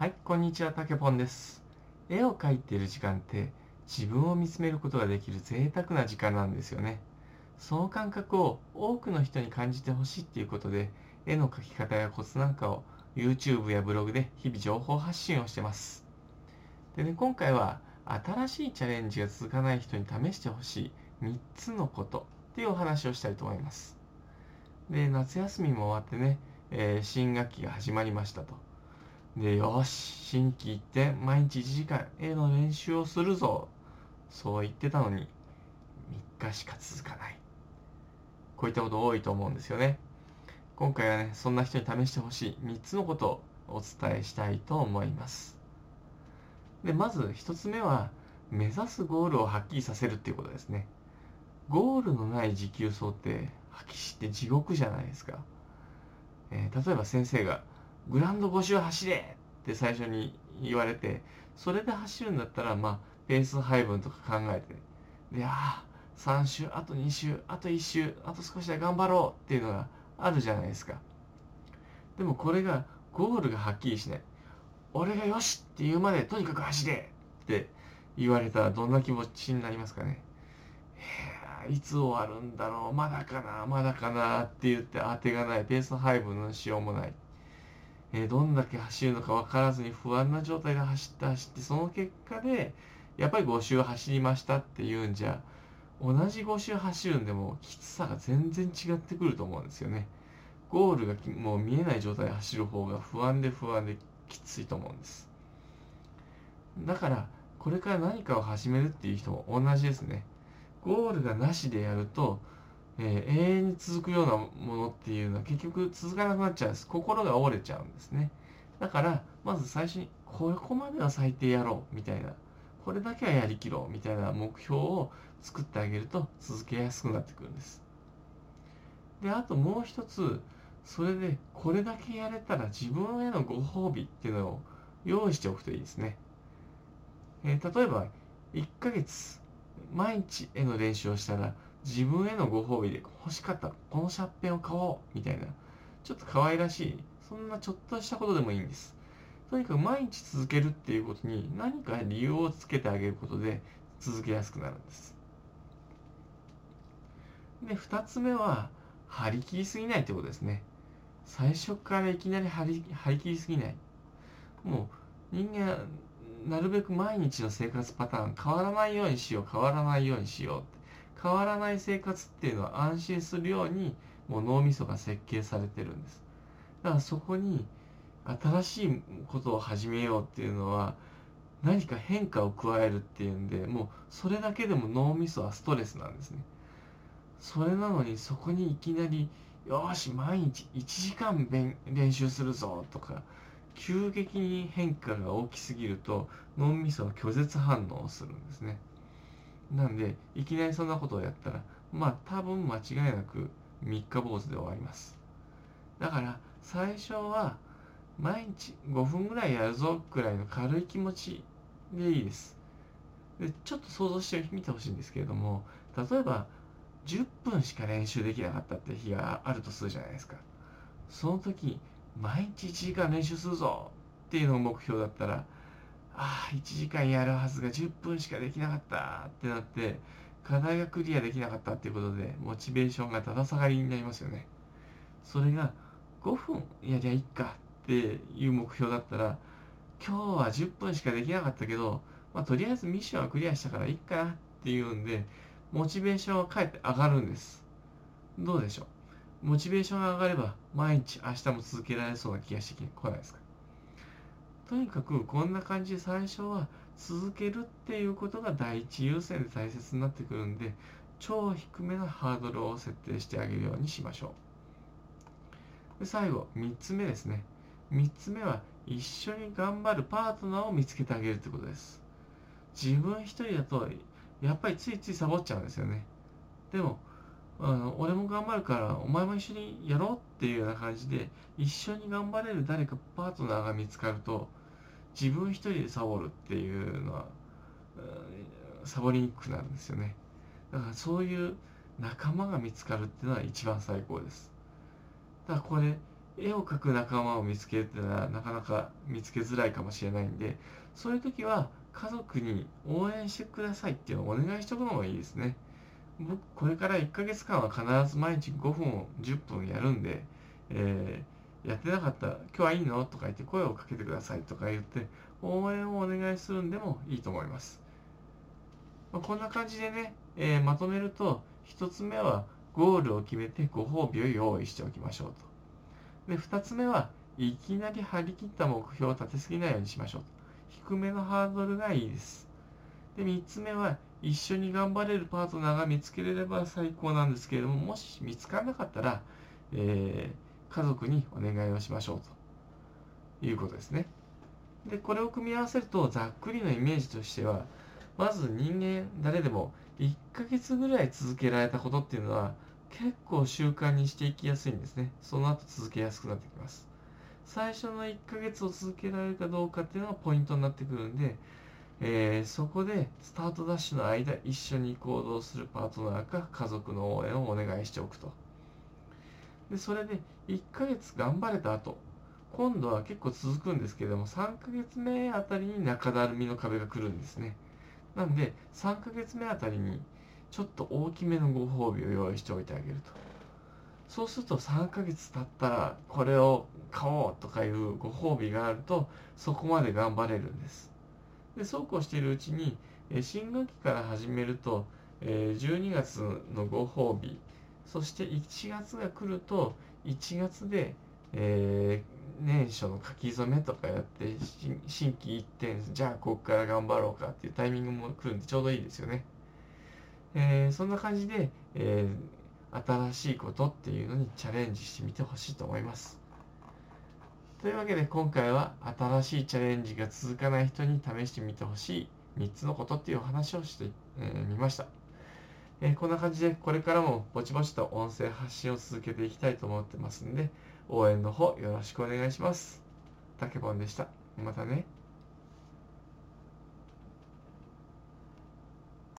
はい、こんにちは、たけぽんです。絵を描いている時間って自分を見つめることができる贅沢な時間なんですよね。その感覚を多くの人に感じてほしいっていうことで、絵の描き方やコツなんかを YouTube やブログで日々情報発信をしてます。でね、今回は新しいチャレンジが続かない人に試してほしい3つのことっていうお話をしたいと思います。で、夏休みも終わってね、えー新学期が始まりましたと。で、よし、新規行って毎日1時間絵の練習をするぞ。そう言ってたのに、3日しか続かない。こういったこと多いと思うんですよね。今回はね、そんな人に試してほしい3つのことをお伝えしたいと思います。で、まず1つ目は、目指すゴールをはっきりさせるっていうことですね。ゴールのない持久走って、発揮して地獄じゃないですか。えー例えば先生が、グランド5周走れって最初に言われて、それで走るんだったら、まあ、ペース配分とか考えて、で、ああ、3周、あと2周、あと1周、あと少しで頑張ろうっていうのがあるじゃないですか。でもこれが、ゴールがはっきりしない。俺がよしって言うまでとにかく走れって言われたらどんな気持ちになりますかね。いやいつ終わるんだろうまだかなまだかなって言って当てがないペース配分のしようもない、えーどんだけ走るのか分からずに不安な状態で走って走ってその結果でやっぱり5周走りましたっていうんじゃ同じ5周走るんでもきつさが全然違ってくると思うんですよね。ゴールがもう見えない状態で走る方が不安で不安できついと思うんです。だからこれから何かを始めるっていう人も同じですね。ゴールがなしでやると、えー永遠に続くようなものっていうのは結局続かなくなっちゃうんです。心が折れちゃうんですね。だから、まず最初に、ここまでは最低やろうみたいな、これだけはやりきろうみたいな目標を作ってあげると続けやすくなってくるんです。で、あともう一つ、それでこれだけやれたら自分へのご褒美っていうのを用意しておくといいですね。えー例えば、1ヶ月毎日絵の練習をしたら自分へのご褒美で欲しかったこのシャーペンを買おうみたいなちょっと可愛らしいそんなちょっとしたことでもいいんです。とにかく毎日続けるっていうことに何か理由をつけてあげることで続けやすくなるんです。で2つ目は張り切りすぎないってことですね。最初からいきなり張り張り切りすぎない。もう人間なるべく毎日の生活パターン変わらないようにしよう変わらないようにしようって。変わらない生活っていうのは安心するようにもう脳みそが設計されてるんです。だからそこに新しいことを始めようっていうのは何か変化を加えるっていうんでもうそれだけでも脳みそはストレスなんですね。それなのにそこにいきなりよし毎日1時間練習するぞとか急激に変化が大きすぎると脳みそは拒絶反応をするんですね。なんでいきなりそんなことをやったらまあ多分間違いなく三日坊主で終わります。だから最初は毎日5分ぐらいやるぞくらいの軽い気持ちでいいです。でちょっと想像してみてほしいんですけれども例えば10分しか練習できなかったって日があるとするじゃないですか。その時毎日1時間練習するぞっていうのが目標だったらああ1時間やるはずが10分しかできなかったってなって課題がクリアできなかったっていうことでモチベーションがだだ下がりになりますよね。それが5分やりゃいいかっていう目標だったら今日は10分しかできなかったけど、まあ、とりあえずミッションはクリアしたからいいかなっていうんでモチベーションはかえって上がるんです。どうでしょう？モチベーションが上がれば毎日明日も続けられそうな気がしてこないですか？とにかくこんな感じで最初は続けるっていうことが第一優先で大切になってくるんで超低めのハードルを設定してあげるようにしましょう。で最後3つ目ですね。3つ目は一緒に頑張るパートナーを見つけてあげるってことです。自分一人だとやっぱりついついサボっちゃうんですよね。でもあの俺も頑張るからお前も一緒にやろうっていうような感じで一緒に頑張れる誰かパートナーが見つかると自分一人でサボるっていうのは、うんサボりにくくなるんですよね。だからそういう仲間が見つかるっていうのは一番最高です。だからこれ絵を描く仲間を見つけるっていうのはなかなか見つけづらいかもしれないんでそういう時は家族に応援してくださいっていうのをお願いしておくのもいいですね。僕これから1ヶ月間は必ず毎日5分10分やるんで、えー、やってなかった今日はいいの？とか言って声をかけてくださいとか言って応援をお願いするんでもいいと思います、まあ、こんな感じでね、えー、まとめると1つ目はゴールを決めてご褒美を用意しておきましょうとで、2つ目はいきなり張り切った目標を立てすぎないようにしましょうと。低めのハードルがいいです。で、3つ目は一緒に頑張れるパートナーが見つけれれば最高なんですけれども、もし見つからなかったら、えー、家族にお願いをしましょうということですね。で、これを組み合わせるとざっくりのイメージとしては、まず人間誰でも1ヶ月ぐらい続けられたことっていうのは結構習慣にしていきやすいんですね。その後続けやすくなってきます。最初の1ヶ月を続けられるかどうかっていうのがポイントになってくるんで、えー、そこでスタートダッシュの間一緒に行動するパートナーか家族の応援をお願いしておくと。で、それで1ヶ月頑張れた後、今度は結構続くんですけれども、3ヶ月目あたりに中だるみの壁が来るんですね。なんで、3ヶ月目あたりにちょっと大きめのご褒美を用意しておいてあげるとそうすると3ヶ月経ったらこれを買おうとかいうご褒美があるとそこまで頑張れるんですでそうこうしているうちに新学期から始めると12月のご褒美そして1月が来ると1月で、えー、年初の書き初めとかやって心機一転じゃあここから頑張ろうかっていうタイミングも来るんでちょうどいいですよね。えー、そんな感じで、えー、新しいことっていうのにチャレンジしてみてほしいと思います。というわけで今回は新しいチャレンジが続かない人に試してみてほしい3つのことっていうお話をしてみ、えー、ました、えー、こんな感じでこれからもぼちぼちと音声発信を続けていきたいと思ってますんで応援の方よろしくお願いします。たけぼんでした。またね。